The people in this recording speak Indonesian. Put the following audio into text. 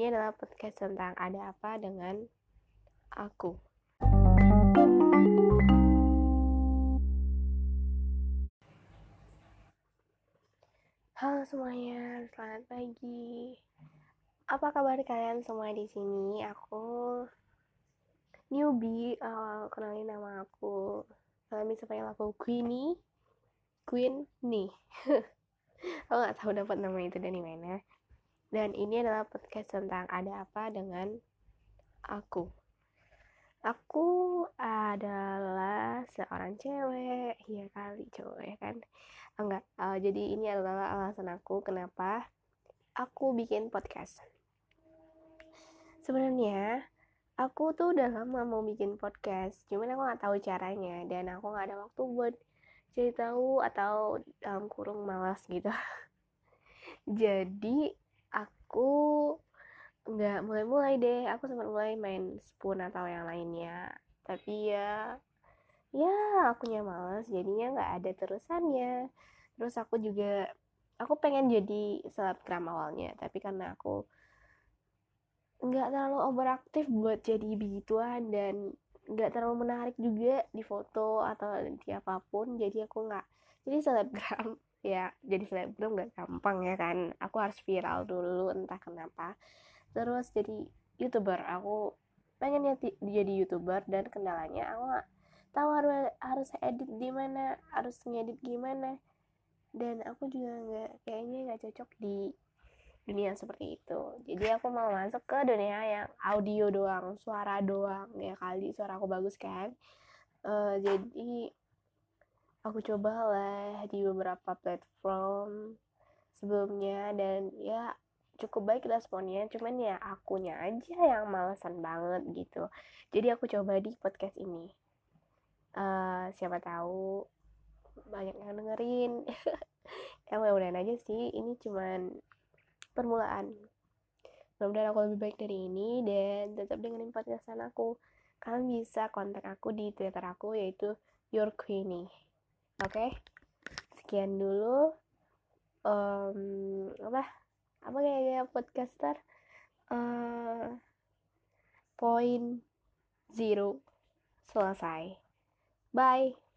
Ini adalah podcast tentang ada apa dengan aku. Halo semuanya, selamat pagi. Apa kabar kalian semua di sini? Aku newbie, uh, kenalin nama aku. Kalian bisa panggil aku Queenie, Queen nih. aku nggak tahu dapat nama itu dari mana. Dan ini adalah podcast tentang ada apa dengan aku. Aku adalah seorang cewek, ya kali cowok ya kan. Enggak, uh, jadi ini adalah alasan aku kenapa aku bikin podcast. Sebenarnya aku tuh udah lama mau bikin podcast, cuman aku nggak tahu caranya dan aku nggak ada waktu buat cari tahu atau dalam kurung malas gitu. jadi aku nggak mulai-mulai deh. Aku sempat mulai main spoon atau yang lainnya. Tapi ya ya aku males. Jadinya nggak ada terusannya. Terus aku juga aku pengen jadi selebgram awalnya. Tapi karena aku nggak terlalu overaktif buat jadi begituan dan nggak terlalu menarik juga di foto atau di apa pun jadi aku nggak jadi selebgram ya jadi selebgram gak gampang ya kan. Aku harus viral dulu entah kenapa. Terus jadi youtuber aku pengen jadi youtuber dan kendalanya aku gak tahu harus harus edit di mana harus ngedit gimana. Dan aku juga nggak kayaknya nggak cocok di dunia seperti itu. Jadi aku mau masuk ke dunia yang audio doang suara doang ya kali. Suara aku bagus kan? Uh, jadi aku coba lah di beberapa platform sebelumnya dan ya cukup baik responnya. Cuman ya akunya aja yang malesan banget gitu. Jadi aku coba di podcast ini. Uh, siapa tahu banyak yang dengerin. Ya mudah-mudahan aja sih. Ini cuman permulaan. Mudah-mudahan aku lebih baik dari ini dan tetap dengerin podcastan aku. Kalian bisa kontak aku di twitter aku yaitu your queenie oke? Okay? sekian dulu. Um, apa? Apa kayak podcaster? Uh, point zero. Selesai. Bye